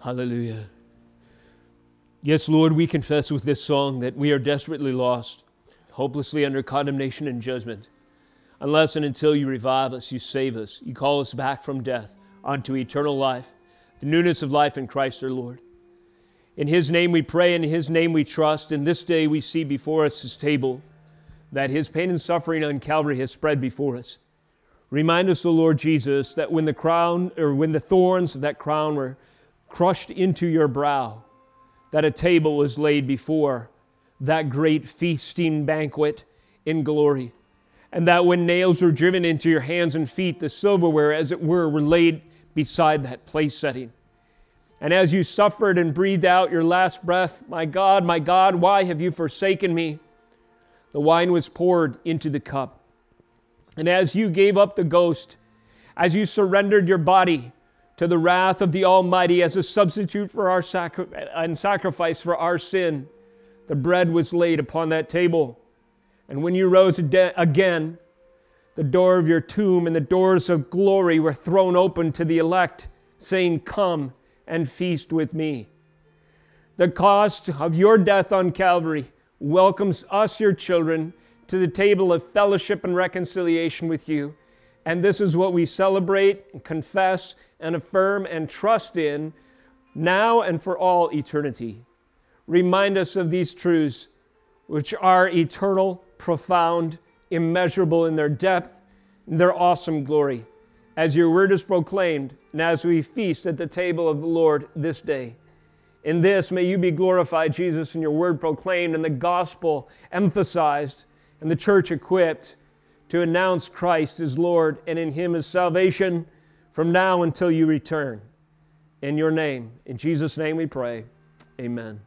Hallelujah. Yes, Lord, we confess with this song that we are desperately lost, hopelessly under condemnation and judgment. Unless and until you revive us, you save us, you call us back from death unto eternal life, the newness of life in Christ our Lord. In His name we pray, in His name we trust. And this day we see before us His table that His pain and suffering on Calvary has spread before us. Remind us, O Lord Jesus, that when the crown or when the thorns of that crown were crushed into your brow, that a table was laid before that great feasting banquet in glory. And that when nails were driven into your hands and feet, the silverware, as it were, were laid beside that place setting. And as you suffered and breathed out your last breath, My God, my God, why have you forsaken me? The wine was poured into the cup. And as you gave up the ghost, as you surrendered your body to the wrath of the Almighty as a substitute for our sacri- and sacrifice for our sin, the bread was laid upon that table. And when you rose again, the door of your tomb and the doors of glory were thrown open to the elect, saying, Come and feast with me. The cost of your death on Calvary welcomes us, your children, to the table of fellowship and reconciliation with you. And this is what we celebrate confess and affirm and trust in now and for all eternity. Remind us of these truths, which are eternal, profound, immeasurable in their depth, and their awesome glory, as your word is proclaimed, and as we feast at the table of the Lord this day. In this, may you be glorified, Jesus, and your word proclaimed, and the gospel emphasized, and the church equipped to announce Christ as Lord, and in him as salvation from now until you return. In your name, in Jesus' name we pray. Amen.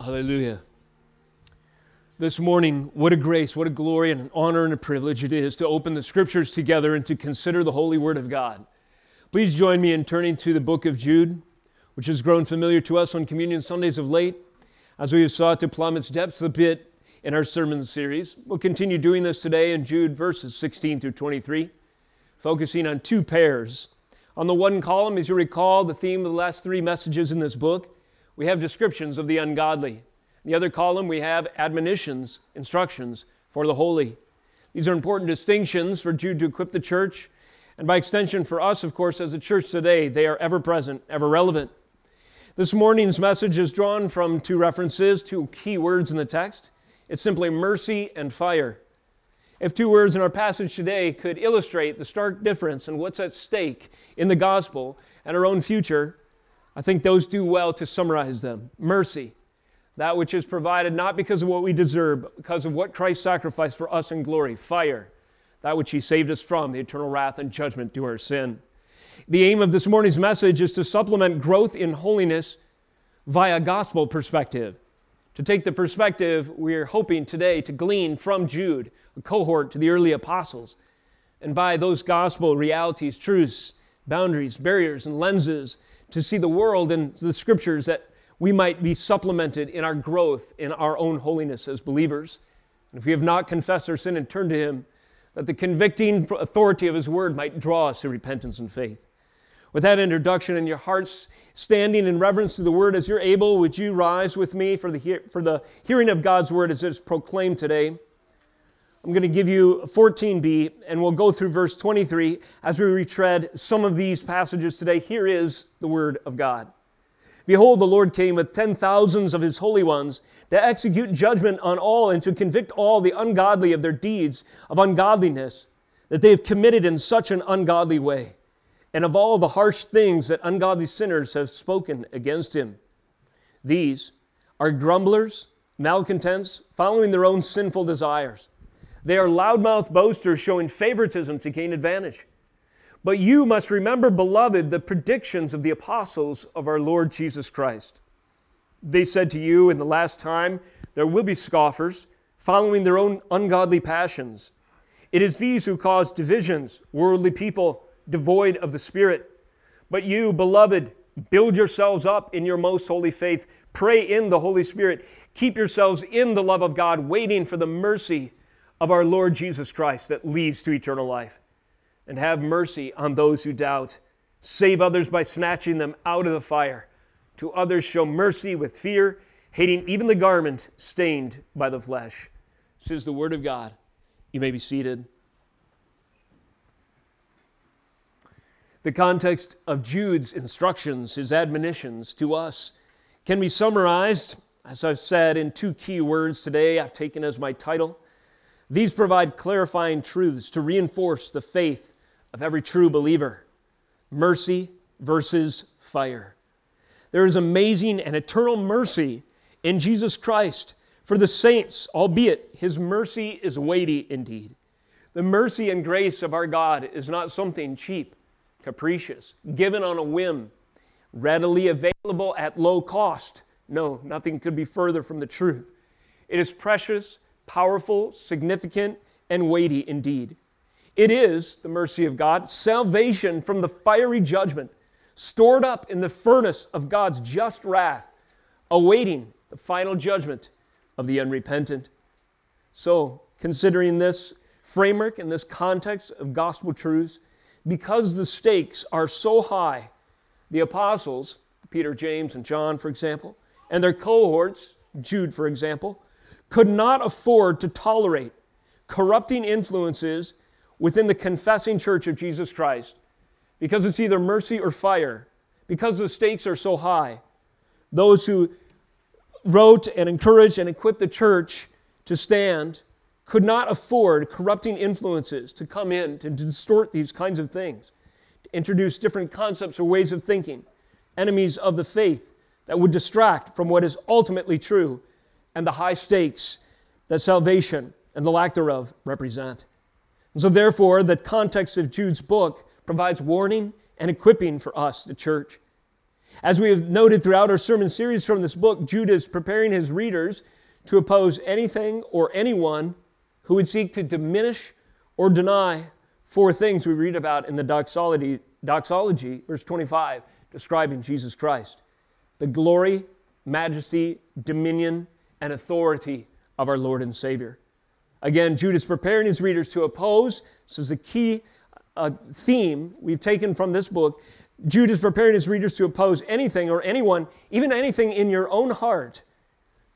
Hallelujah. This morning, what a grace, what a glory, and an honor and a privilege it is to open the scriptures together and to consider the holy word of God. Please join me in turning to the book of Jude, which has grown familiar to us on Communion Sundays of late, as we have sought to plumb its depths a bit in our sermon series. We'll continue doing this today in Jude verses 16 through 23, focusing on two pairs. On the one column, as you recall, the theme of the last three messages in this book, we have descriptions of the ungodly. In the other column, we have admonitions, instructions for the holy. These are important distinctions for Jude to equip the church, and by extension for us, of course, as a church today, they are ever present, ever relevant. This morning's message is drawn from two references, two key words in the text. It's simply mercy and fire. If two words in our passage today could illustrate the stark difference in what's at stake in the gospel and our own future, I think those do well to summarize them. Mercy, that which is provided not because of what we deserve, but because of what Christ sacrificed for us in glory. Fire, that which He saved us from, the eternal wrath and judgment due our sin. The aim of this morning's message is to supplement growth in holiness via gospel perspective to take the perspective we're hoping today to glean from Jude, a cohort to the early apostles, and by those gospel realities, truths, boundaries, barriers, and lenses to see the world and the scriptures that we might be supplemented in our growth in our own holiness as believers. And if we have not confessed our sin and turned to Him, that the convicting authority of His word might draw us to repentance and faith. With that introduction and your hearts standing in reverence to the word as you're able, would you rise with me for the, for the hearing of God's word as it's proclaimed today? I'm going to give you 14b, and we'll go through verse 23 as we retread some of these passages today. Here is the word of God. Behold, the Lord came with ten thousands of his holy ones to execute judgment on all and to convict all the ungodly of their deeds of ungodliness that they have committed in such an ungodly way and of all the harsh things that ungodly sinners have spoken against him. These are grumblers, malcontents, following their own sinful desires. They are loudmouth boasters showing favoritism to gain advantage. But you must remember, beloved, the predictions of the apostles of our Lord Jesus Christ. They said to you in the last time, there will be scoffers following their own ungodly passions. It is these who cause divisions, worldly people devoid of the Spirit. But you, beloved, build yourselves up in your most holy faith. Pray in the Holy Spirit. Keep yourselves in the love of God, waiting for the mercy of our Lord Jesus Christ that leads to eternal life. And have mercy on those who doubt. Save others by snatching them out of the fire. To others, show mercy with fear, hating even the garment stained by the flesh. This is the word of God. You may be seated. The context of Jude's instructions, his admonitions to us, can be summarized, as I've said, in two key words today I've taken as my title. These provide clarifying truths to reinforce the faith of every true believer mercy versus fire. There is amazing and eternal mercy in Jesus Christ for the saints, albeit his mercy is weighty indeed. The mercy and grace of our God is not something cheap capricious, given on a whim, readily available at low cost. No, nothing could be further from the truth. It is precious, powerful, significant, and weighty indeed. It is, the mercy of God, salvation from the fiery judgment stored up in the furnace of God's just wrath, awaiting the final judgment of the unrepentant. So, considering this framework and this context of gospel truths, because the stakes are so high, the apostles, Peter, James, and John, for example, and their cohorts, Jude, for example, could not afford to tolerate corrupting influences within the confessing church of Jesus Christ because it's either mercy or fire, because the stakes are so high. Those who wrote and encouraged and equipped the church to stand could not afford corrupting influences to come in to distort these kinds of things, to introduce different concepts or ways of thinking, enemies of the faith that would distract from what is ultimately true and the high stakes that salvation and the lack thereof represent. And so, therefore, the context of Jude's book provides warning and equipping for us, the church. As we have noted throughout our sermon series from this book, Jude is preparing his readers to oppose anything or anyone who would seek to diminish or deny four things we read about in the doxology, doxology, verse 25, describing Jesus Christ the glory, majesty, dominion, and authority of our Lord and Savior. Again, Jude is preparing his readers to oppose. This is a key uh, theme we've taken from this book. Jude is preparing his readers to oppose anything or anyone, even anything in your own heart,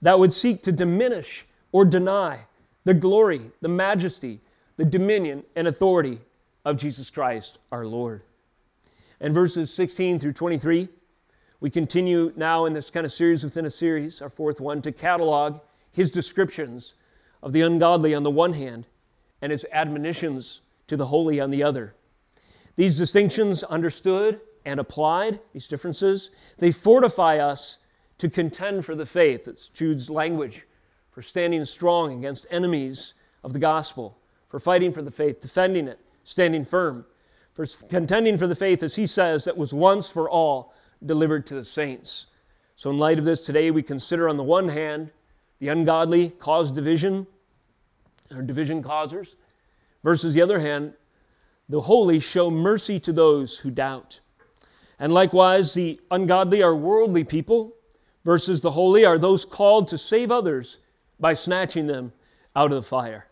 that would seek to diminish or deny the glory, the majesty, the dominion, and authority of Jesus Christ our Lord. And verses 16 through 23, we continue now in this kind of series within a series, our fourth one, to catalog his descriptions of the ungodly on the one hand and his admonitions to the holy on the other. These distinctions understood and applied, these differences, they fortify us to contend for the faith. It's Jude's language for standing strong against enemies of the gospel, for fighting for the faith, defending it, standing firm, for contending for the faith, as he says, that was once for all delivered to the saints. So, in light of this, today we consider on the one hand the ungodly cause division, or division causers, versus the other hand, the holy show mercy to those who doubt. And likewise, the ungodly are worldly people, versus the holy are those called to save others by snatching them out of the fire.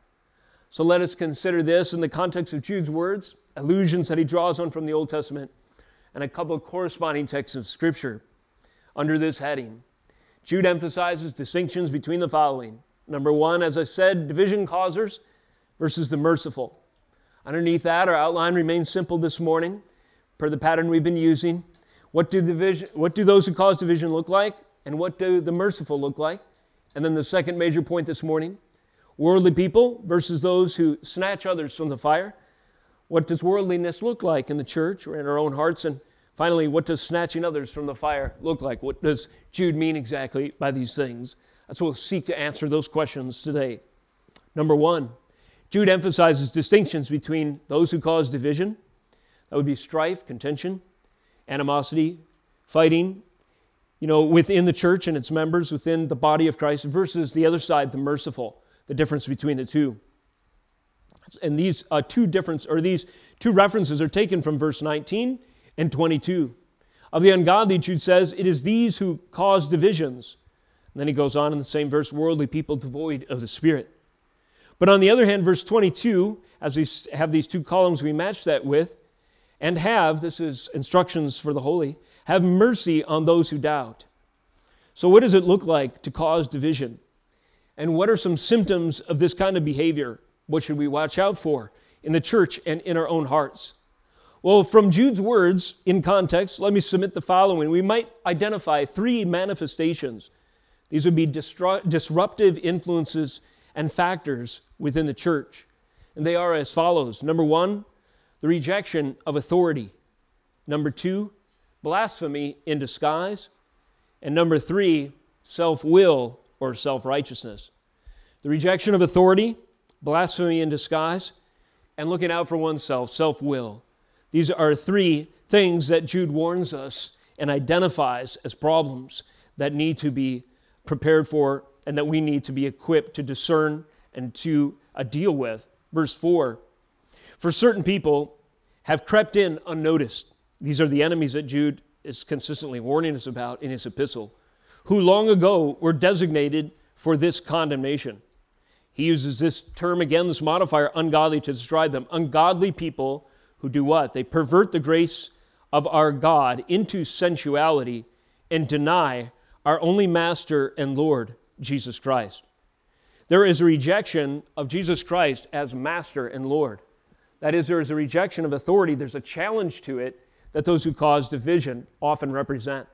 So let us consider this in the context of Jude's words, allusions that he draws on from the Old Testament, and a couple of corresponding texts of Scripture under this heading. Jude emphasizes distinctions between the following. Number one, as I said, division causers versus the merciful. Underneath that, our outline remains simple this morning, per the pattern we've been using. What do, division, what do those who cause division look like, and what do the merciful look like? And then the second major point this morning worldly people versus those who snatch others from the fire. What does worldliness look like in the church or in our own hearts? And finally, what does snatching others from the fire look like? What does Jude mean exactly by these things? That's what we'll seek to answer those questions today. Number one, Jude emphasizes distinctions between those who cause division, that would be strife, contention, animosity, fighting, you know, within the church and its members, within the body of Christ, versus the other side, the merciful, the difference between the two. And these uh, two difference or these two references are taken from verse 19 and 22. Of the ungodly, Jude says, it is these who cause divisions. And then he goes on in the same verse, worldly people devoid of the Spirit. But on the other hand, verse 22, as we have these two columns we match that with, and have, this is instructions for the holy, have mercy on those who doubt. So, what does it look like to cause division? And what are some symptoms of this kind of behavior? What should we watch out for in the church and in our own hearts? Well, from Jude's words in context, let me submit the following. We might identify three manifestations. These would be disruptive influences and factors within the church. And they are as follows Number one, the rejection of authority. Number two, blasphemy in disguise. And number three, self will or self righteousness. The rejection of authority, blasphemy in disguise, and looking out for oneself, self will. These are three things that Jude warns us and identifies as problems that need to be prepared for and that we need to be equipped to discern and to uh, deal with. Verse 4 For certain people have crept in unnoticed. These are the enemies that Jude is consistently warning us about in his epistle, who long ago were designated for this condemnation. He uses this term again, this modifier, ungodly, to describe them. Ungodly people who do what? They pervert the grace of our God into sensuality and deny our only Master and Lord, Jesus Christ. There is a rejection of Jesus Christ as Master and Lord. That is, there is a rejection of authority. There's a challenge to it that those who cause division often represent.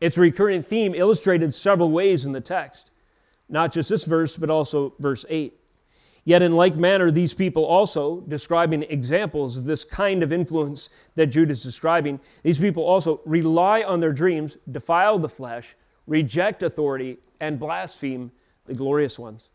It's recurring theme illustrated several ways in the text, not just this verse, but also verse 8. Yet, in like manner, these people also, describing examples of this kind of influence that Jude is describing, these people also rely on their dreams, defile the flesh, reject authority, and blaspheme the glorious ones.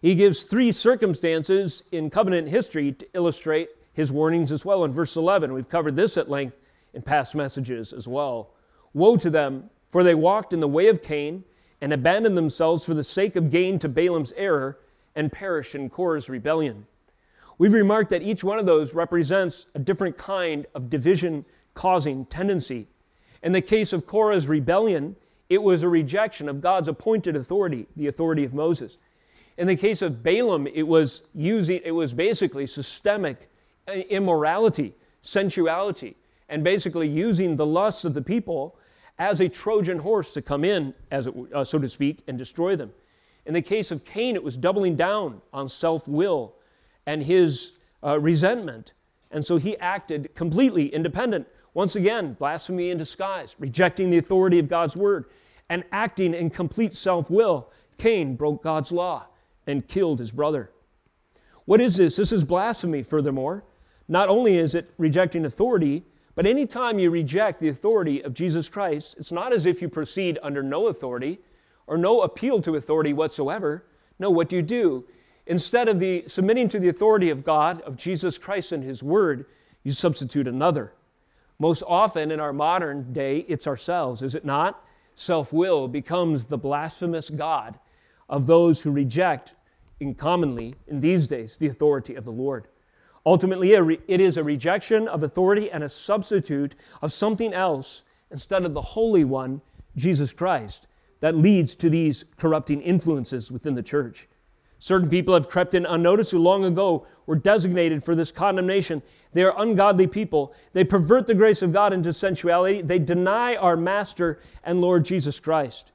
He gives three circumstances in covenant history to illustrate his warnings as well. In verse 11, we've covered this at length in past messages as well. Woe to them, for they walked in the way of Cain and abandoned themselves for the sake of gain to Balaam's error and perished in Korah's rebellion. We've remarked that each one of those represents a different kind of division causing tendency. In the case of Korah's rebellion, it was a rejection of God's appointed authority, the authority of Moses. In the case of Balaam, it was using it was basically systemic immorality, sensuality, and basically using the lusts of the people as a Trojan horse to come in, as it, uh, so to speak, and destroy them. In the case of Cain, it was doubling down on self will and his uh, resentment. And so he acted completely independent. Once again, blasphemy in disguise, rejecting the authority of God's word, and acting in complete self will. Cain broke God's law and killed his brother. What is this? This is blasphemy, furthermore. Not only is it rejecting authority, but anytime you reject the authority of Jesus Christ, it's not as if you proceed under no authority or no appeal to authority whatsoever. No, what do you do? Instead of the submitting to the authority of God, of Jesus Christ and His Word, you substitute another. Most often in our modern day, it's ourselves, is it not? Self will becomes the blasphemous God of those who reject, in commonly in these days, the authority of the Lord. Ultimately, it is a rejection of authority and a substitute of something else instead of the Holy One, Jesus Christ that leads to these corrupting influences within the church. Certain people have crept in unnoticed who long ago were designated for this condemnation. They are ungodly people. They pervert the grace of God into sensuality. They deny our Master and Lord Jesus Christ.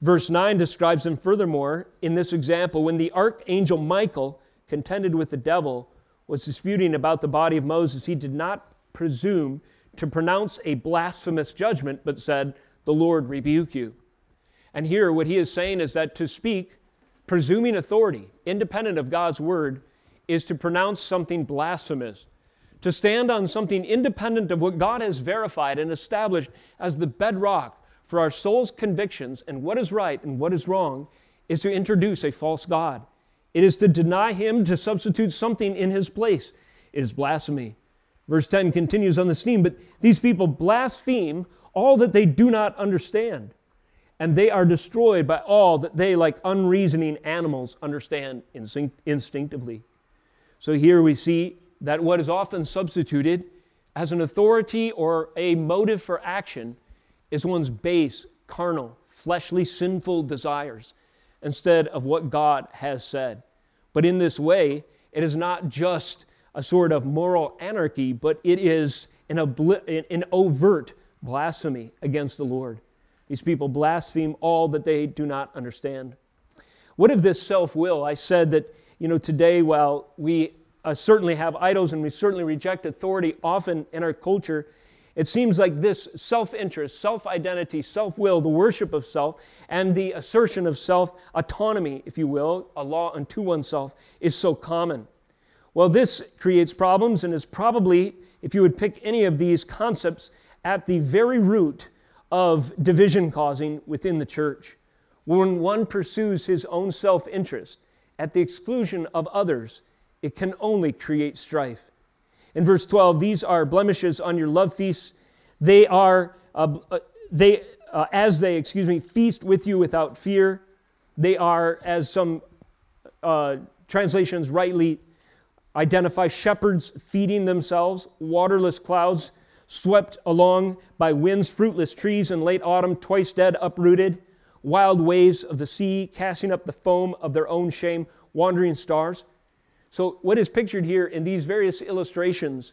Verse 9 describes them furthermore in this example when the archangel Michael contended with the devil, was disputing about the body of Moses, he did not presume to pronounce a blasphemous judgment, but said, The Lord rebuke you. And here, what he is saying is that to speak, presuming authority, independent of God's word, is to pronounce something blasphemous. To stand on something independent of what God has verified and established as the bedrock for our soul's convictions and what is right and what is wrong is to introduce a false God. It is to deny Him to substitute something in His place. It is blasphemy. Verse 10 continues on this theme, but these people blaspheme all that they do not understand and they are destroyed by all that they, like unreasoning animals, understand instinctively. So here we see that what is often substituted as an authority or a motive for action is one's base, carnal, fleshly, sinful desires instead of what God has said. But in this way, it is not just a sort of moral anarchy, but it is an, obli- an overt blasphemy against the Lord. These people blaspheme all that they do not understand. What of this self will? I said that, you know, today, while we uh, certainly have idols and we certainly reject authority often in our culture, it seems like this self interest, self identity, self will, the worship of self, and the assertion of self autonomy, if you will, a law unto oneself, is so common. Well, this creates problems and is probably, if you would pick any of these concepts, at the very root of division causing within the church. When one pursues his own self interest at the exclusion of others, it can only create strife. In verse 12, these are blemishes on your love feasts. They are, uh, uh, they, uh, as they, excuse me, feast with you without fear. They are, as some uh, translations rightly identify, shepherds feeding themselves, waterless clouds swept along by winds, fruitless trees in late autumn, twice dead, uprooted, wild waves of the sea casting up the foam of their own shame, wandering stars. So, what is pictured here in these various illustrations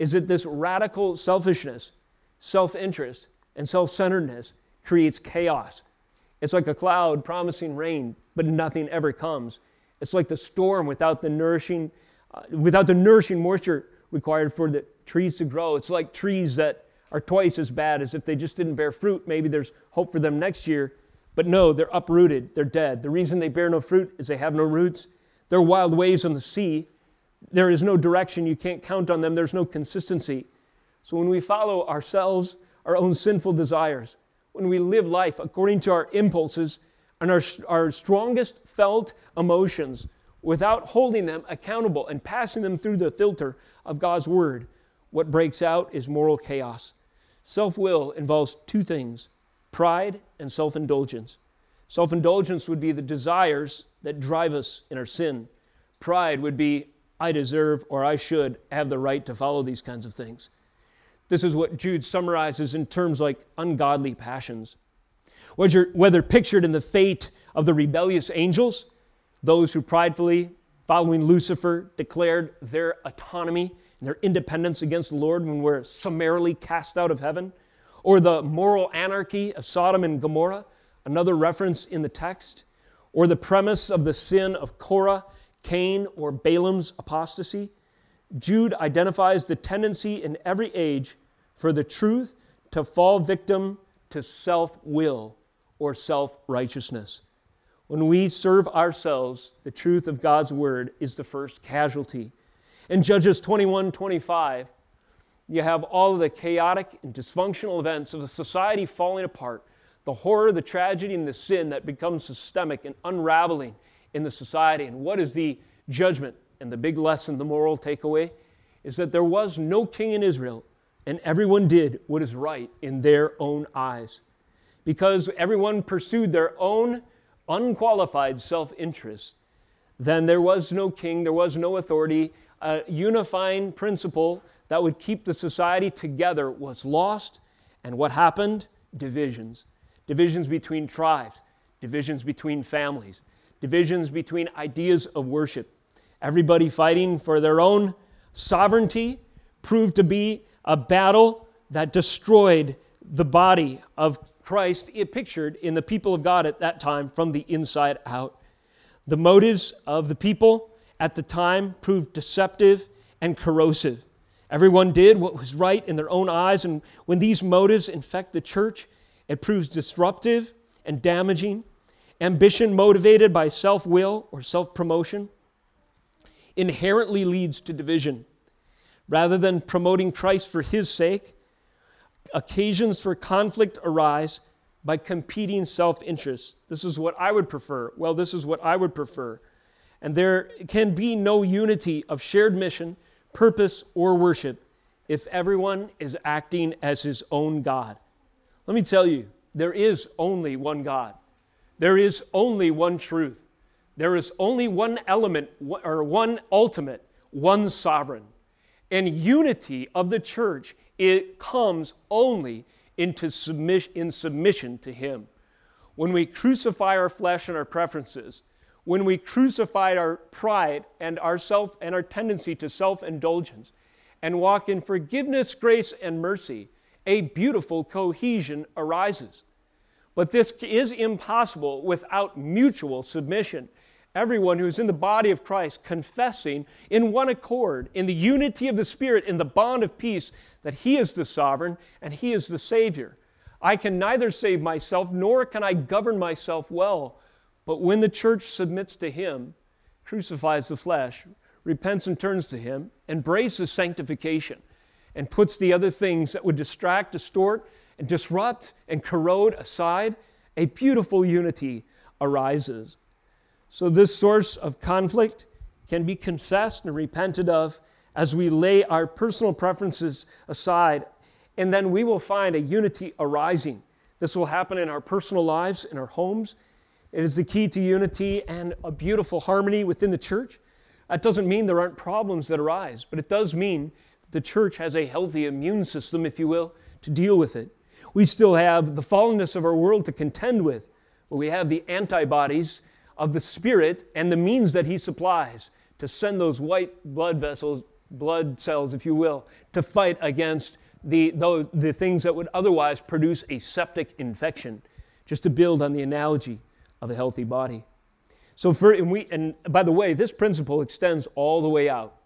is that this radical selfishness, self interest, and self centeredness creates chaos. It's like a cloud promising rain, but nothing ever comes. It's like the storm without the nourishing, uh, without the nourishing moisture required for the trees to grow. It's like trees that are twice as bad as if they just didn't bear fruit. Maybe there's hope for them next year, but no, they're uprooted, they're dead. The reason they bear no fruit is they have no roots they're wild waves on the sea. There is no direction. You can't count on them. There's no consistency. So when we follow ourselves, our own sinful desires, when we live life according to our impulses and our, our strongest felt emotions without holding them accountable and passing them through the filter of God's word, what breaks out is moral chaos. Self will involves two things pride and self indulgence. Self indulgence would be the desires that drive us in our sin. Pride would be, I deserve or I should have the right to follow these kinds of things. This is what Jude summarizes in terms like ungodly passions. Whether whether pictured in the fate of the rebellious angels, those who pridefully, following Lucifer, declared their autonomy and their independence against the Lord when we're summarily cast out of heaven, or the moral anarchy of Sodom and Gomorrah, another reference in the text, or the premise of the sin of Korah, Cain, or Balaam's apostasy, Jude identifies the tendency in every age for the truth to fall victim to self will or self righteousness. When we serve ourselves, the truth of God's word is the first casualty. In Judges 21 25, you have all of the chaotic and dysfunctional events of a society falling apart the horror, the tragedy, and the sin that becomes systemic and unraveling in the society. And what is the judgment and the big lesson, the moral takeaway? Is that there was no king in Israel, and everyone did what is right in their own eyes. Because everyone pursued their own unqualified self interest, then there was no king, there was no authority. A unifying principle that would keep the society together was lost. And what happened? Divisions divisions between tribes, divisions between families, divisions between ideas of worship. Everybody fighting for their own sovereignty proved to be a battle that destroyed the body of Christ, it pictured in the people of God at that time from the inside out. The motives of the people at the time proved deceptive and corrosive. Everyone did what was right in their own eyes, and when these motives infect the church, it proves disruptive and damaging. Ambition motivated by self will or self promotion inherently leads to division. Rather than promoting Christ for his sake, occasions for conflict arise by competing self interest. This is what I would prefer. Well, this is what I would prefer. And there can be no unity of shared mission, purpose, or worship if everyone is acting as his own God. Let me tell you, there is only one God. There is only one truth. There is only one element, or one ultimate, one sovereign. And unity of the church, it comes only into submission, in submission to Him. When we crucify our flesh and our preferences, when we crucify our pride and our self and our tendency to self-indulgence and walk in forgiveness, grace, and mercy, a beautiful cohesion arises. But this is impossible without mutual submission. Everyone who's in the body of Christ confessing in one accord, in the unity of the Spirit, in the bond of peace, that He is the sovereign and He is the Savior. I can neither save myself nor can I govern myself well. But when the church submits to Him, crucifies the flesh, repents and turns to Him, embraces sanctification, and puts the other things that would distract, distort, and disrupt and corrode aside, a beautiful unity arises. So, this source of conflict can be confessed and repented of as we lay our personal preferences aside and then we will find a unity arising. This will happen in our personal lives, in our homes. It is the key to unity and a beautiful harmony within the church. That doesn't mean there aren't problems that arise, but it does mean the church has a healthy immune system, if you will, to deal with it. We still have the fallenness of our world to contend with, but we have the antibodies of the Spirit and the means that He supplies to send those white blood vessels, blood cells, if you will, to fight against the, the things that would otherwise produce a septic infection, just to build on the analogy of a healthy body. So, for, and, we, and by the way, this principle extends all the way out.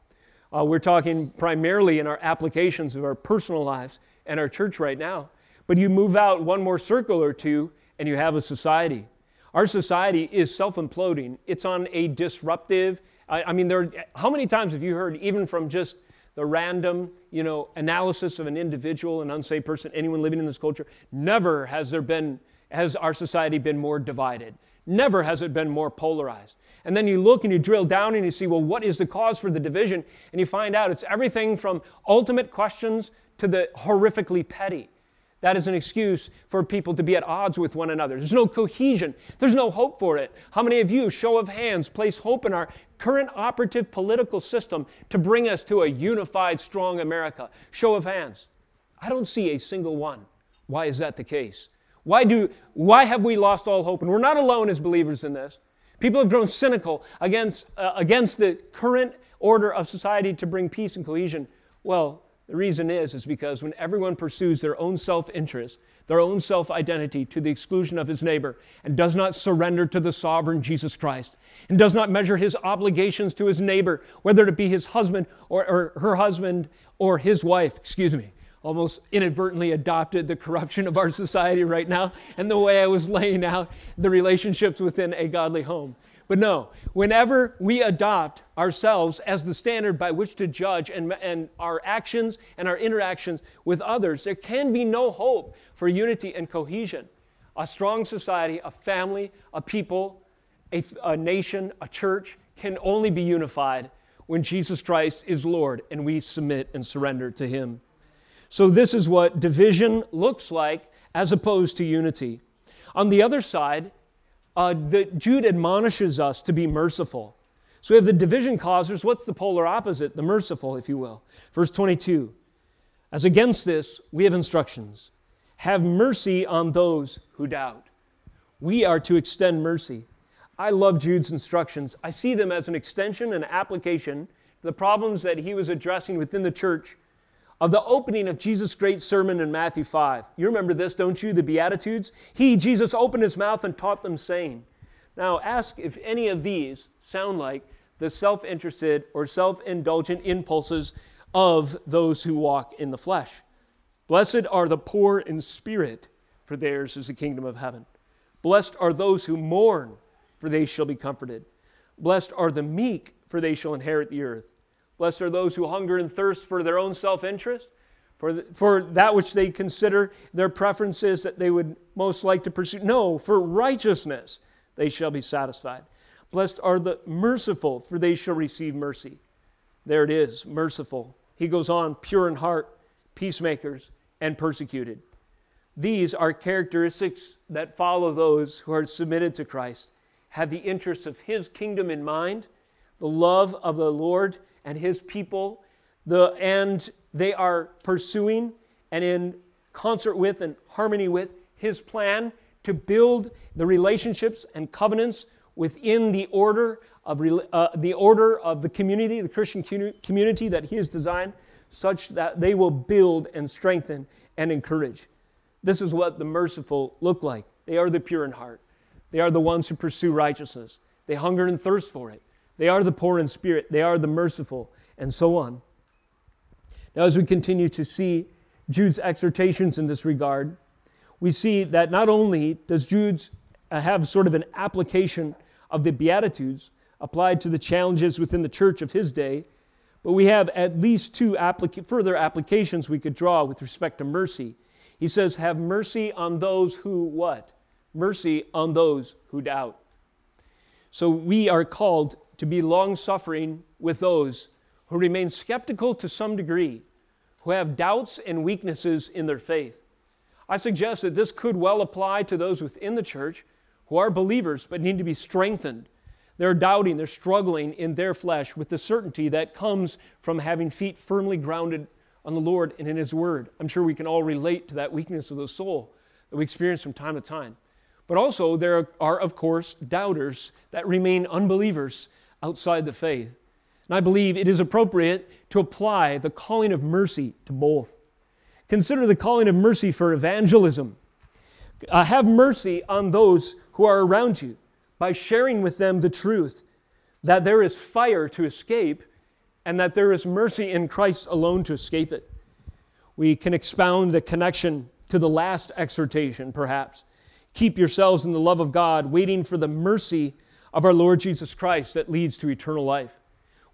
Uh, we're talking primarily in our applications of our personal lives and our church right now. But you move out one more circle or two, and you have a society. Our society is self imploding, it's on a disruptive. I, I mean, there, how many times have you heard, even from just the random, you know, analysis of an individual, an unsaved person, anyone living in this culture. Never has there been, has our society been more divided. Never has it been more polarized. And then you look and you drill down and you see, well, what is the cause for the division? And you find out it's everything from ultimate questions to the horrifically petty. That is an excuse for people to be at odds with one another. There's no cohesion. There's no hope for it. How many of you, show of hands, place hope in our current operative political system to bring us to a unified, strong America? Show of hands. I don't see a single one. Why is that the case? Why, do, why have we lost all hope? And we're not alone as believers in this. People have grown cynical against, uh, against the current order of society to bring peace and cohesion. Well, the reason is, is because when everyone pursues their own self interest, their own self identity to the exclusion of his neighbor, and does not surrender to the sovereign Jesus Christ, and does not measure his obligations to his neighbor, whether it be his husband or, or her husband or his wife, excuse me, almost inadvertently adopted the corruption of our society right now and the way I was laying out the relationships within a godly home. But no, whenever we adopt ourselves as the standard by which to judge and, and our actions and our interactions with others, there can be no hope for unity and cohesion. A strong society, a family, a people, a, a nation, a church can only be unified when Jesus Christ is Lord and we submit and surrender to Him. So, this is what division looks like as opposed to unity. On the other side, uh, that Jude admonishes us to be merciful. So we have the division causers. What's the polar opposite? The merciful, if you will. Verse 22 As against this, we have instructions have mercy on those who doubt. We are to extend mercy. I love Jude's instructions. I see them as an extension and application to the problems that he was addressing within the church of the opening of Jesus' great sermon in Matthew 5. You remember this, don't you? The Beatitudes. He, Jesus, opened his mouth and taught them, saying, Now ask if any of these sound like the self interested or self indulgent impulses of those who walk in the flesh. Blessed are the poor in spirit, for theirs is the kingdom of heaven. Blessed are those who mourn, for they shall be comforted. Blessed are the meek, for they shall inherit the earth. Blessed are those who hunger and thirst for their own self interest, for, for that which they consider their preferences that they would most like to pursue. No, for righteousness they shall be satisfied. Blessed are the merciful, for they shall receive mercy. There it is, merciful. He goes on, pure in heart, peacemakers, and persecuted. These are characteristics that follow those who are submitted to Christ, have the interests of His kingdom in mind, the love of the Lord and his people, the, and they are pursuing and in concert with and harmony with his plan to build the relationships and covenants within the order of uh, the order of the community, the Christian community that He has designed, such that they will build and strengthen and encourage. This is what the merciful look like. They are the pure in heart. They are the ones who pursue righteousness. They hunger and thirst for it. They are the poor in spirit. They are the merciful, and so on. Now, as we continue to see Jude's exhortations in this regard, we see that not only does Jude uh, have sort of an application of the Beatitudes applied to the challenges within the church of his day, but we have at least two applica- further applications we could draw with respect to mercy. He says, Have mercy on those who what? Mercy on those who doubt. So we are called to be long suffering with those who remain skeptical to some degree, who have doubts and weaknesses in their faith. I suggest that this could well apply to those within the church who are believers but need to be strengthened. They're doubting, they're struggling in their flesh with the certainty that comes from having feet firmly grounded on the Lord and in His Word. I'm sure we can all relate to that weakness of the soul that we experience from time to time. But also, there are, of course, doubters that remain unbelievers outside the faith. And I believe it is appropriate to apply the calling of mercy to both. Consider the calling of mercy for evangelism. Uh, have mercy on those who are around you by sharing with them the truth that there is fire to escape and that there is mercy in Christ alone to escape it. We can expound the connection to the last exhortation, perhaps. Keep yourselves in the love of God, waiting for the mercy of our Lord Jesus Christ that leads to eternal life.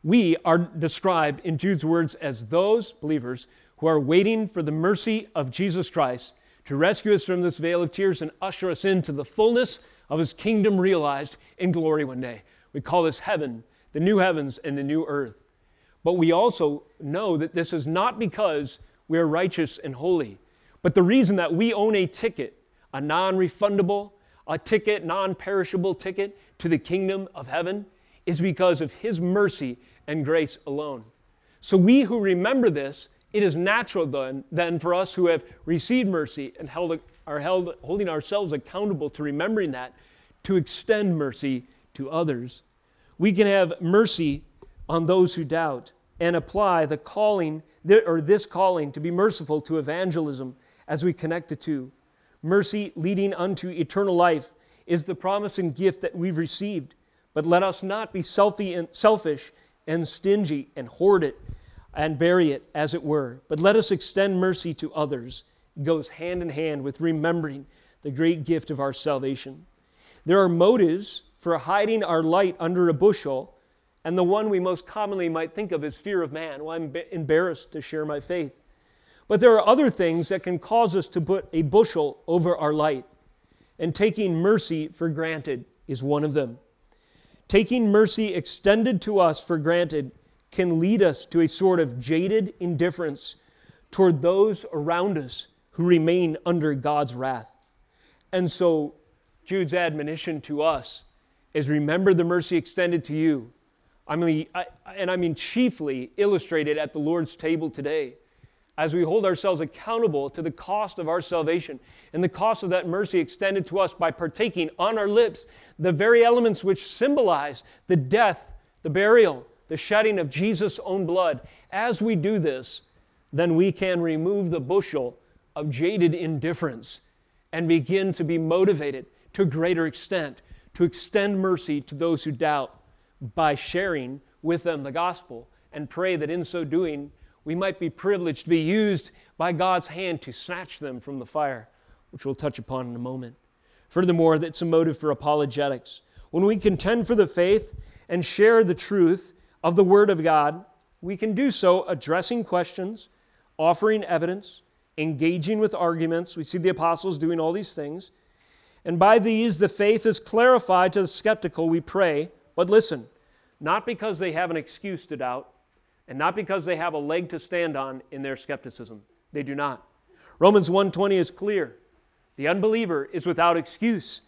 We are described in Jude's words as those believers who are waiting for the mercy of Jesus Christ to rescue us from this vale of tears and usher us into the fullness of his kingdom realized in glory one day. We call this heaven, the new heavens and the new earth. But we also know that this is not because we are righteous and holy, but the reason that we own a ticket, a non refundable, a ticket, non perishable ticket to the kingdom of heaven, is because of his mercy and grace alone. So we who remember this it is natural then, then for us who have received mercy and held, are held, holding ourselves accountable to remembering that, to extend mercy to others. We can have mercy on those who doubt and apply the calling, or this calling, to be merciful to evangelism as we connect the two. Mercy leading unto eternal life is the promise and gift that we've received. But let us not be selfish and stingy and hoard it and bury it, as it were. But let us extend mercy to others. It goes hand in hand with remembering the great gift of our salvation. There are motives for hiding our light under a bushel, and the one we most commonly might think of is fear of man. Well, I'm embarrassed to share my faith. But there are other things that can cause us to put a bushel over our light, and taking mercy for granted is one of them. Taking mercy extended to us for granted can lead us to a sort of jaded indifference toward those around us who remain under God's wrath. And so, Jude's admonition to us is remember the mercy extended to you. I mean, I, and I mean chiefly illustrated at the Lord's table today as we hold ourselves accountable to the cost of our salvation and the cost of that mercy extended to us by partaking on our lips the very elements which symbolize the death, the burial, the shedding of Jesus' own blood, as we do this, then we can remove the bushel of jaded indifference and begin to be motivated to a greater extent to extend mercy to those who doubt by sharing with them the gospel and pray that in so doing we might be privileged to be used by God's hand to snatch them from the fire, which we'll touch upon in a moment. Furthermore, that's a motive for apologetics. When we contend for the faith and share the truth, of the Word of God, we can do so addressing questions, offering evidence, engaging with arguments. We see the apostles doing all these things. And by these, the faith is clarified to the skeptical, we pray. But listen, not because they have an excuse to doubt, and not because they have a leg to stand on in their skepticism. They do not. Romans 1:20 is clear. The unbeliever is without excuse.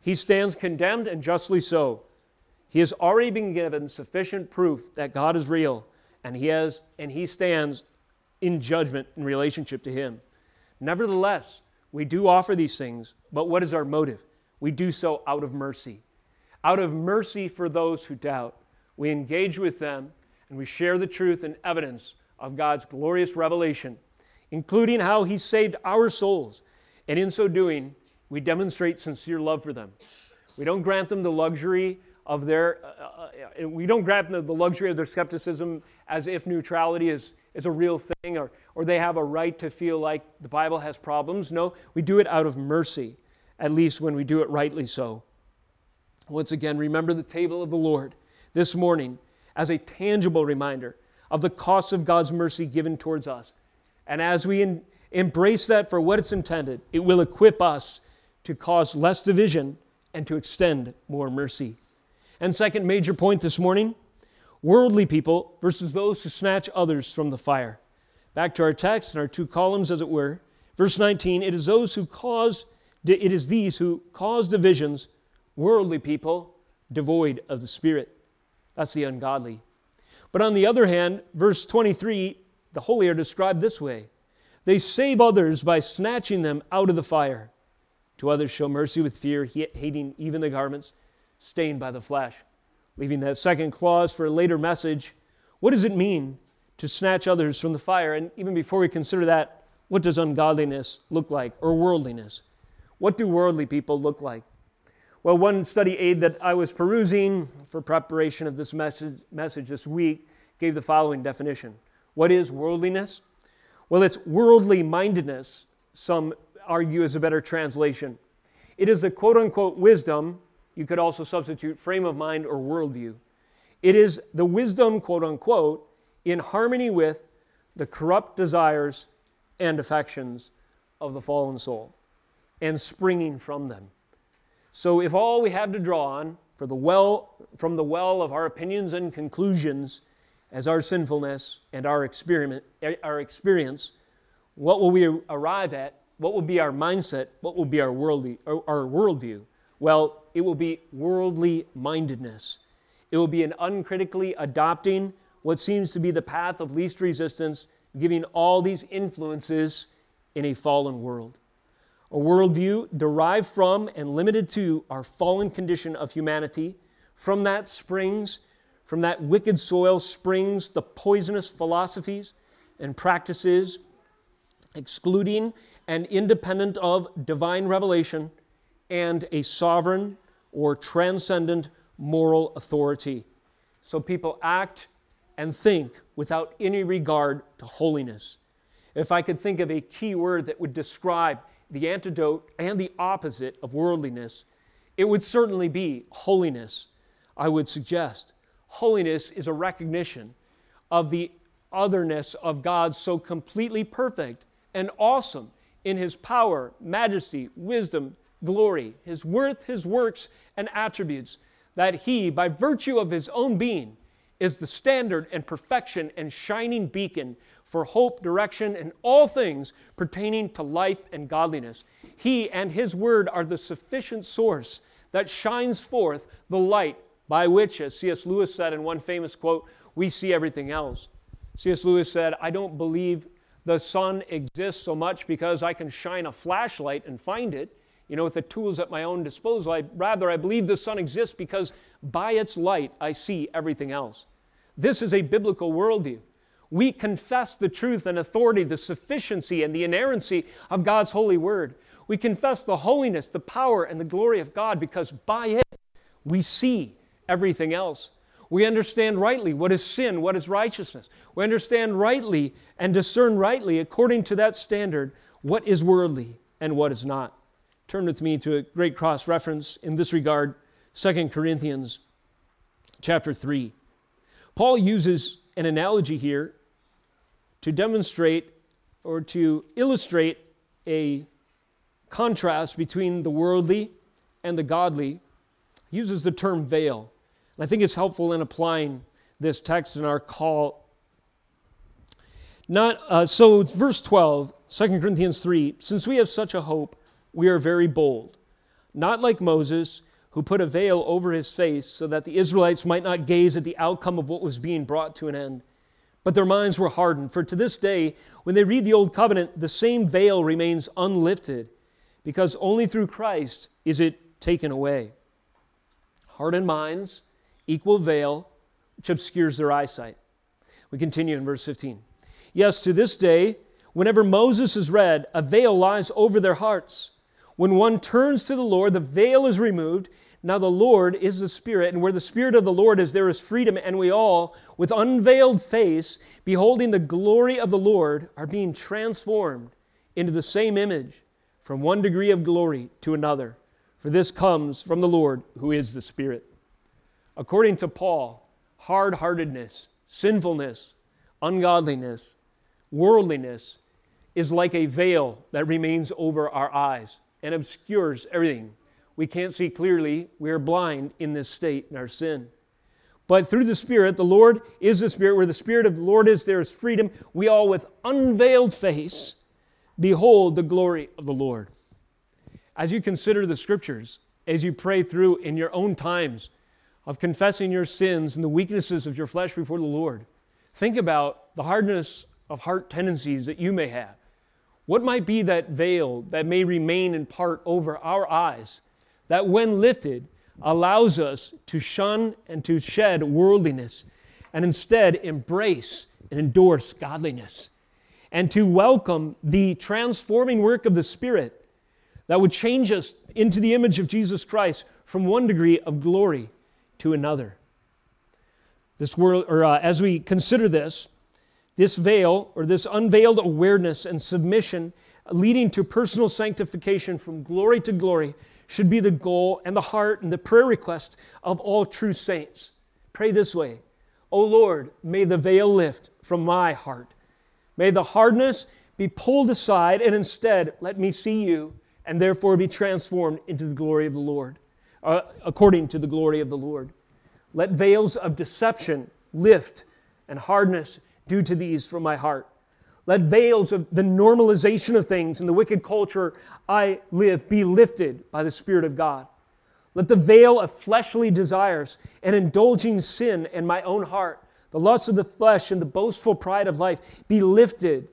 He stands condemned and justly so. He has already been given sufficient proof that God is real, and he has and he stands in judgment in relationship to him. Nevertheless, we do offer these things, but what is our motive? We do so out of mercy. Out of mercy for those who doubt, we engage with them and we share the truth and evidence of God's glorious revelation, including how He saved our souls. And in so doing, we demonstrate sincere love for them. We don't grant them the luxury of their, uh, uh, we don't grant them the luxury of their skepticism as if neutrality is, is a real thing or, or they have a right to feel like the Bible has problems. No, we do it out of mercy, at least when we do it rightly so. Once again, remember the table of the Lord this morning as a tangible reminder of the cost of God's mercy given towards us. And as we in, embrace that for what it's intended, it will equip us to cause less division and to extend more mercy. And second major point this morning worldly people versus those who snatch others from the fire. Back to our text and our two columns, as it were. Verse 19 it is those who cause, it is these who cause divisions, worldly people, devoid of the Spirit. That's the ungodly. But on the other hand, verse 23, the holy are described this way They save others by snatching them out of the fire. To others, show mercy with fear, hating even the garments stained by the flesh. Leaving that second clause for a later message, what does it mean to snatch others from the fire? And even before we consider that, what does ungodliness look like or worldliness? What do worldly people look like? Well, one study aid that I was perusing for preparation of this message, message this week gave the following definition What is worldliness? Well, it's worldly mindedness, some argue is a better translation. It is a quote unquote wisdom, you could also substitute frame of mind or worldview. It is the wisdom, quote unquote, in harmony with the corrupt desires and affections of the fallen soul and springing from them. So if all we have to draw on for the well, from the well of our opinions and conclusions as our sinfulness and our, experiment, our experience, what will we arrive at? What will be our mindset? What will be our, worldly, our worldview? Well, it will be worldly mindedness. It will be an uncritically adopting what seems to be the path of least resistance, giving all these influences in a fallen world a worldview derived from and limited to our fallen condition of humanity. From that springs, from that wicked soil springs the poisonous philosophies and practices, excluding and independent of divine revelation and a sovereign or transcendent moral authority. So people act and think without any regard to holiness. If I could think of a key word that would describe the antidote and the opposite of worldliness, it would certainly be holiness, I would suggest. Holiness is a recognition of the otherness of God so completely perfect and awesome in his power, majesty, wisdom, glory, his worth, his works, and attributes, that he, by virtue of his own being, is the standard and perfection and shining beacon for hope, direction, and all things pertaining to life and godliness. He and His Word are the sufficient source that shines forth the light by which, as C.S. Lewis said in one famous quote, we see everything else. C.S. Lewis said, I don't believe the sun exists so much because I can shine a flashlight and find it, you know, with the tools at my own disposal. I, rather, I believe the sun exists because by its light I see everything else. This is a biblical worldview we confess the truth and authority, the sufficiency and the inerrancy of God's holy word. We confess the holiness, the power, and the glory of God because by it we see everything else. We understand rightly what is sin, what is righteousness. We understand rightly and discern rightly, according to that standard, what is worldly and what is not. Turn with me to a great cross reference in this regard, 2 Corinthians chapter 3. Paul uses an analogy here to demonstrate or to illustrate a contrast between the worldly and the godly, he uses the term veil. And I think it's helpful in applying this text in our call. Not, uh, so verse 12, 2 Corinthians 3 Since we have such a hope, we are very bold. Not like Moses, who put a veil over his face so that the Israelites might not gaze at the outcome of what was being brought to an end. But their minds were hardened, for to this day, when they read the Old Covenant, the same veil remains unlifted, because only through Christ is it taken away. hardened minds, equal veil, which obscures their eyesight. We continue in verse 15. Yes, to this day, whenever Moses is read, a veil lies over their hearts. When one turns to the Lord, the veil is removed. Now the Lord is the Spirit, and where the Spirit of the Lord is, there is freedom, and we all, with unveiled face, beholding the glory of the Lord, are being transformed into the same image from one degree of glory to another. For this comes from the Lord, who is the Spirit. According to Paul, hard heartedness, sinfulness, ungodliness, worldliness is like a veil that remains over our eyes and obscures everything. We can't see clearly. We are blind in this state in our sin. But through the Spirit, the Lord is the Spirit. Where the Spirit of the Lord is, there is freedom. We all, with unveiled face, behold the glory of the Lord. As you consider the Scriptures, as you pray through in your own times of confessing your sins and the weaknesses of your flesh before the Lord, think about the hardness of heart tendencies that you may have. What might be that veil that may remain in part over our eyes that, when lifted, allows us to shun and to shed worldliness and instead embrace and endorse godliness and to welcome the transforming work of the Spirit that would change us into the image of Jesus Christ from one degree of glory to another. This world, or uh, as we consider this, this veil or this unveiled awareness and submission leading to personal sanctification from glory to glory should be the goal and the heart and the prayer request of all true saints. Pray this way O Lord, may the veil lift from my heart. May the hardness be pulled aside, and instead let me see you and therefore be transformed into the glory of the Lord, uh, according to the glory of the Lord. Let veils of deception lift and hardness due to these from my heart. Let veils of the normalization of things in the wicked culture I live be lifted by the Spirit of God. Let the veil of fleshly desires and indulging sin in my own heart, the lust of the flesh and the boastful pride of life, be lifted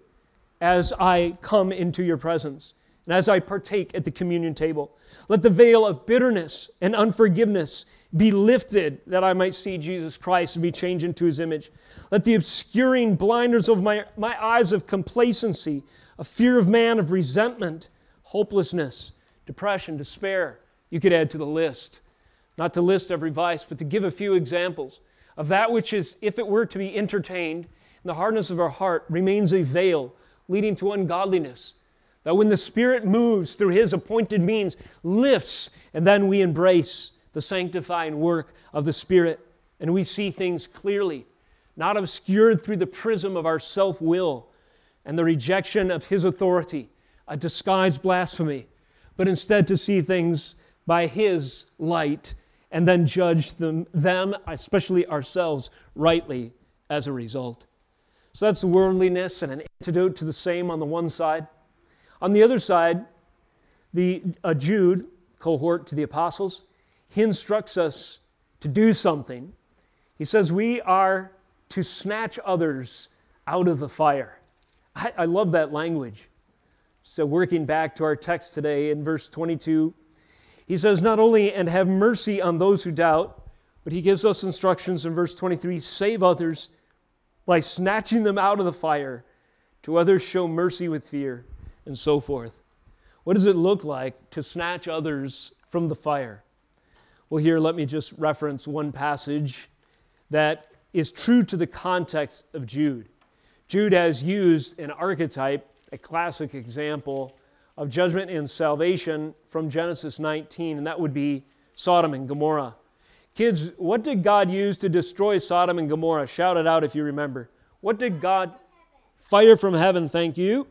as I come into your presence and as I partake at the communion table. Let the veil of bitterness and unforgiveness be lifted that I might see Jesus Christ and be changed into his image. Let the obscuring blinders of my, my eyes of complacency, of fear of man, of resentment, hopelessness, depression, despair, you could add to the list. Not to list every vice, but to give a few examples of that which is, if it were to be entertained, in the hardness of our heart remains a veil leading to ungodliness. That when the Spirit moves through His appointed means, lifts, and then we embrace the sanctifying work of the Spirit, and we see things clearly, not obscured through the prism of our self will and the rejection of His authority, a disguised blasphemy, but instead to see things by His light and then judge them, them, especially ourselves, rightly as a result. So that's the worldliness and an antidote to the same on the one side. On the other side, the Jude cohort to the apostles, he instructs us to do something. He says we are to snatch others out of the fire. I, I love that language. So, working back to our text today in verse 22, he says, Not only and have mercy on those who doubt, but he gives us instructions in verse 23 save others by snatching them out of the fire. To others, show mercy with fear, and so forth. What does it look like to snatch others from the fire? Well, here, let me just reference one passage that is true to the context of Jude. Jude has used an archetype, a classic example of judgment and salvation from Genesis 19, and that would be Sodom and Gomorrah. Kids, what did God use to destroy Sodom and Gomorrah? Shout it out if you remember. What did God? Fire from heaven, thank you.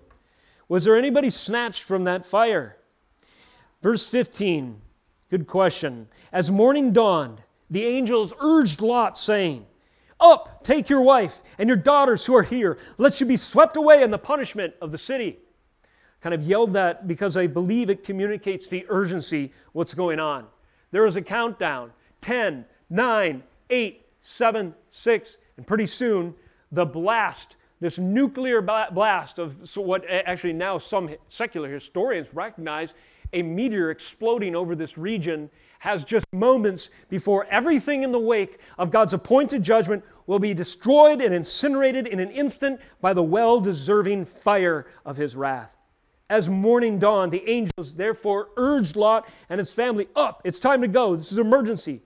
Was there anybody snatched from that fire? Verse 15, good question. As morning dawned, the angels urged Lot, saying, Up, take your wife and your daughters who are here, lest you be swept away in the punishment of the city kind of yelled that because I believe it communicates the urgency what's going on. There is a countdown 10, 9, 8, 7, 6, and pretty soon the blast, this nuclear blast of what actually now some secular historians recognize a meteor exploding over this region has just moments before everything in the wake of God's appointed judgment will be destroyed and incinerated in an instant by the well deserving fire of his wrath. As morning dawned, the angels therefore urged Lot and his family up. It's time to go. This is emergency.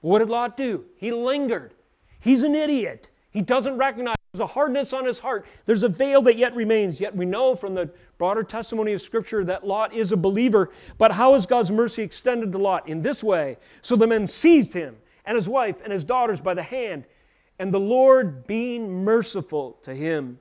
What did Lot do? He lingered. He's an idiot. He doesn't recognize there's a hardness on his heart. There's a veil that yet remains. Yet we know from the broader testimony of Scripture that Lot is a believer. But how is God's mercy extended to Lot? In this way. So the men seized him and his wife and his daughters by the hand, and the Lord being merciful to him.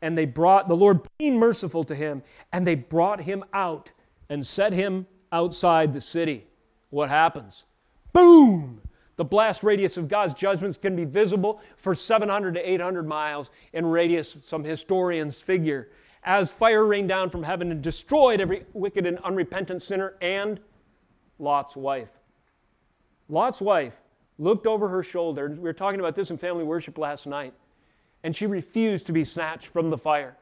And they brought, the Lord being merciful to him, and they brought him out and set him outside the city. What happens? Boom! The blast radius of God's judgments can be visible for 700 to 800 miles in radius, some historians figure, as fire rained down from heaven and destroyed every wicked and unrepentant sinner and Lot's wife. Lot's wife looked over her shoulder. We were talking about this in family worship last night, and she refused to be snatched from the fire.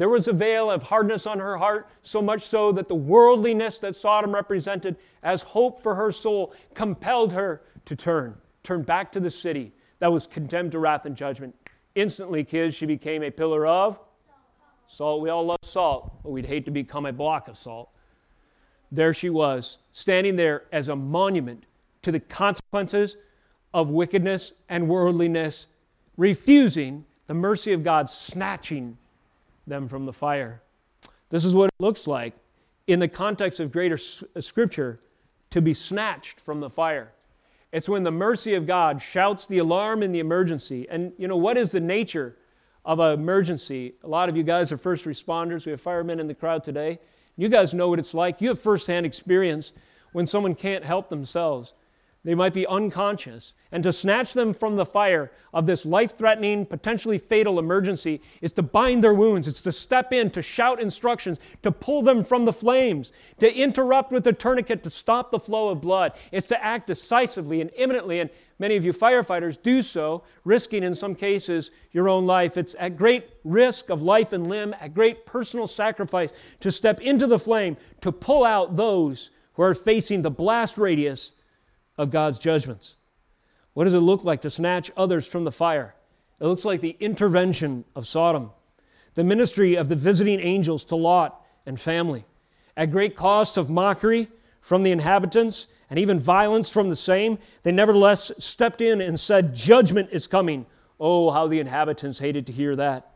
There was a veil of hardness on her heart, so much so that the worldliness that Sodom represented as hope for her soul compelled her to turn, turn back to the city that was condemned to wrath and judgment. Instantly, kids, she became a pillar of salt. We all love salt, but we'd hate to become a block of salt. There she was, standing there as a monument to the consequences of wickedness and worldliness, refusing the mercy of God, snatching them from the fire. This is what it looks like in the context of greater uh, scripture to be snatched from the fire. It's when the mercy of God shouts the alarm in the emergency. And you know, what is the nature of an emergency? A lot of you guys are first responders. We have firemen in the crowd today. You guys know what it's like. You have firsthand experience when someone can't help themselves. They might be unconscious. And to snatch them from the fire of this life threatening, potentially fatal emergency is to bind their wounds. It's to step in, to shout instructions, to pull them from the flames, to interrupt with a tourniquet to stop the flow of blood. It's to act decisively and imminently. And many of you firefighters do so, risking in some cases your own life. It's at great risk of life and limb, at great personal sacrifice to step into the flame, to pull out those who are facing the blast radius of God's judgments. What does it look like to snatch others from the fire? It looks like the intervention of Sodom, the ministry of the visiting angels to Lot and family. At great cost of mockery from the inhabitants and even violence from the same, they nevertheless stepped in and said, Judgment is coming. Oh, how the inhabitants hated to hear that.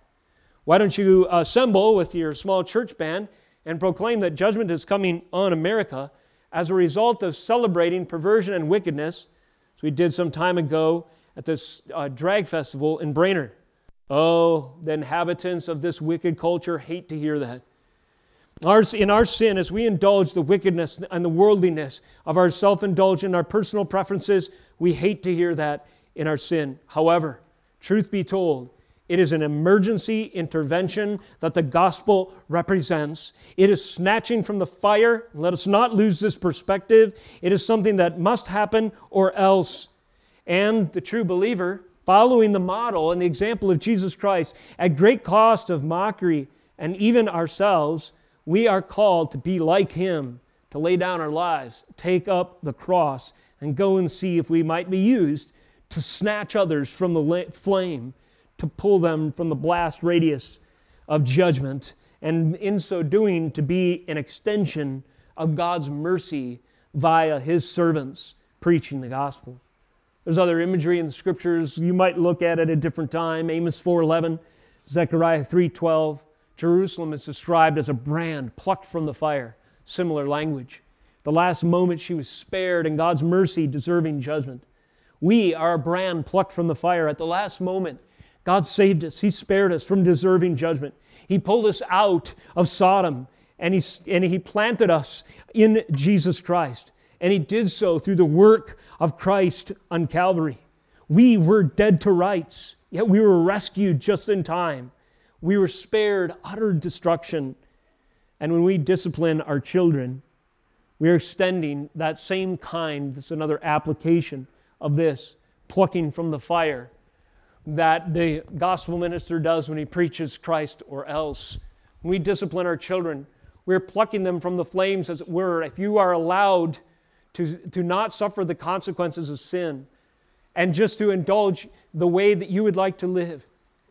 Why don't you assemble with your small church band and proclaim that judgment is coming on America as a result of celebrating perversion and wickedness, as we did some time ago at this uh, drag festival in Brainerd. Oh, the inhabitants of this wicked culture hate to hear that. Our, in our sin, as we indulge the wickedness and the worldliness of our self indulgence, our personal preferences, we hate to hear that in our sin. However, truth be told, it is an emergency intervention that the gospel represents. It is snatching from the fire. Let us not lose this perspective. It is something that must happen or else. And the true believer, following the model and the example of Jesus Christ, at great cost of mockery and even ourselves, we are called to be like him, to lay down our lives, take up the cross, and go and see if we might be used to snatch others from the flame to pull them from the blast radius of judgment, and in so doing, to be an extension of God's mercy via his servants preaching the gospel. There's other imagery in the scriptures you might look at at a different time. Amos 4:11, Zechariah 3:12. Jerusalem is described as a brand plucked from the fire. Similar language. The last moment she was spared in God's mercy deserving judgment. We are a brand plucked from the fire at the last moment God saved us. He spared us from deserving judgment. He pulled us out of Sodom and he, and he planted us in Jesus Christ. And He did so through the work of Christ on Calvary. We were dead to rights, yet we were rescued just in time. We were spared utter destruction. And when we discipline our children, we are extending that same kind, this is another application of this, plucking from the fire that the gospel minister does when he preaches Christ or else. When we discipline our children, we're plucking them from the flames, as it were. If you are allowed to, to not suffer the consequences of sin, and just to indulge the way that you would like to live,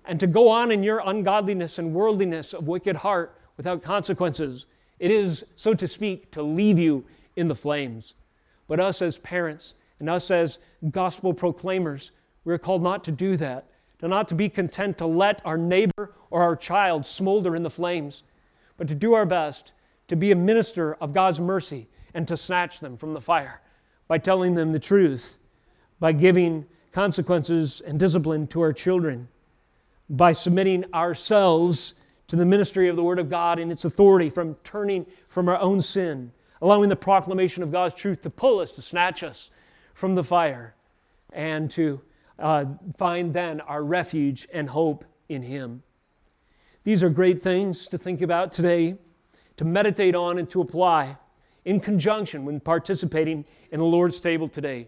and to go on in your ungodliness and worldliness of wicked heart without consequences. It is, so to speak, to leave you in the flames. But us as parents and us as gospel proclaimers, we're called not to do that, to not to be content to let our neighbor or our child smolder in the flames, but to do our best to be a minister of God's mercy and to snatch them from the fire by telling them the truth, by giving consequences and discipline to our children, by submitting ourselves to the ministry of the Word of God and its authority from turning from our own sin, allowing the proclamation of God's truth to pull us, to snatch us from the fire, and to uh, find then our refuge and hope in Him. These are great things to think about today, to meditate on, and to apply in conjunction when participating in the Lord's table today.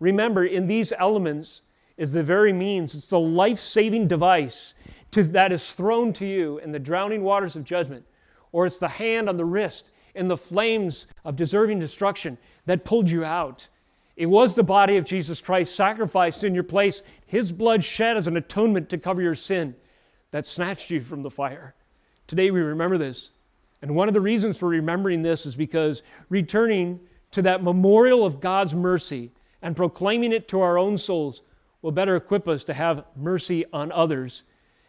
Remember, in these elements is the very means, it's the life saving device to, that is thrown to you in the drowning waters of judgment, or it's the hand on the wrist in the flames of deserving destruction that pulled you out. It was the body of Jesus Christ sacrificed in your place, his blood shed as an atonement to cover your sin that snatched you from the fire. Today we remember this. And one of the reasons for remembering this is because returning to that memorial of God's mercy and proclaiming it to our own souls will better equip us to have mercy on others.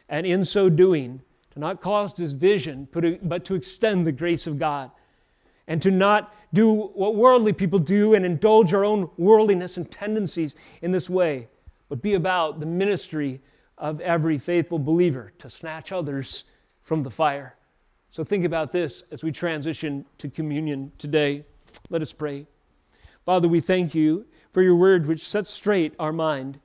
And in so doing, to not cause division, but to extend the grace of God. And to not do what worldly people do and indulge our own worldliness and tendencies in this way, but be about the ministry of every faithful believer to snatch others from the fire. So think about this as we transition to communion today. Let us pray. Father, we thank you for your word which sets straight our mind.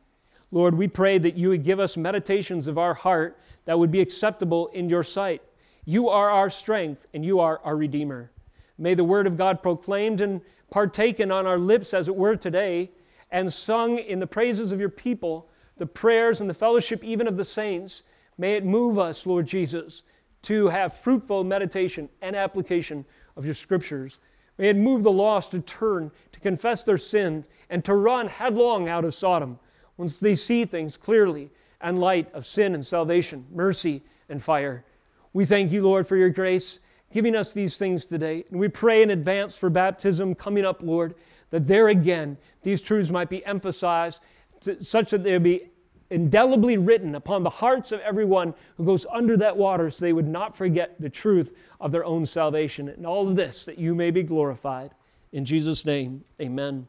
Lord, we pray that you would give us meditations of our heart that would be acceptable in your sight. You are our strength and you are our Redeemer. May the word of God proclaimed and partaken on our lips, as it were, today, and sung in the praises of your people, the prayers and the fellowship even of the saints, may it move us, Lord Jesus to have fruitful meditation and application of your scriptures. May it move the lost to turn, to confess their sins, and to run headlong out of Sodom once they see things clearly and light of sin and salvation, mercy and fire. We thank you, Lord, for your grace, giving us these things today. And we pray in advance for baptism coming up, Lord, that there again these truths might be emphasized to, such that they be indelibly written upon the hearts of everyone who goes under that water so they would not forget the truth of their own salvation. And all of this that you may be glorified. In Jesus' name, amen.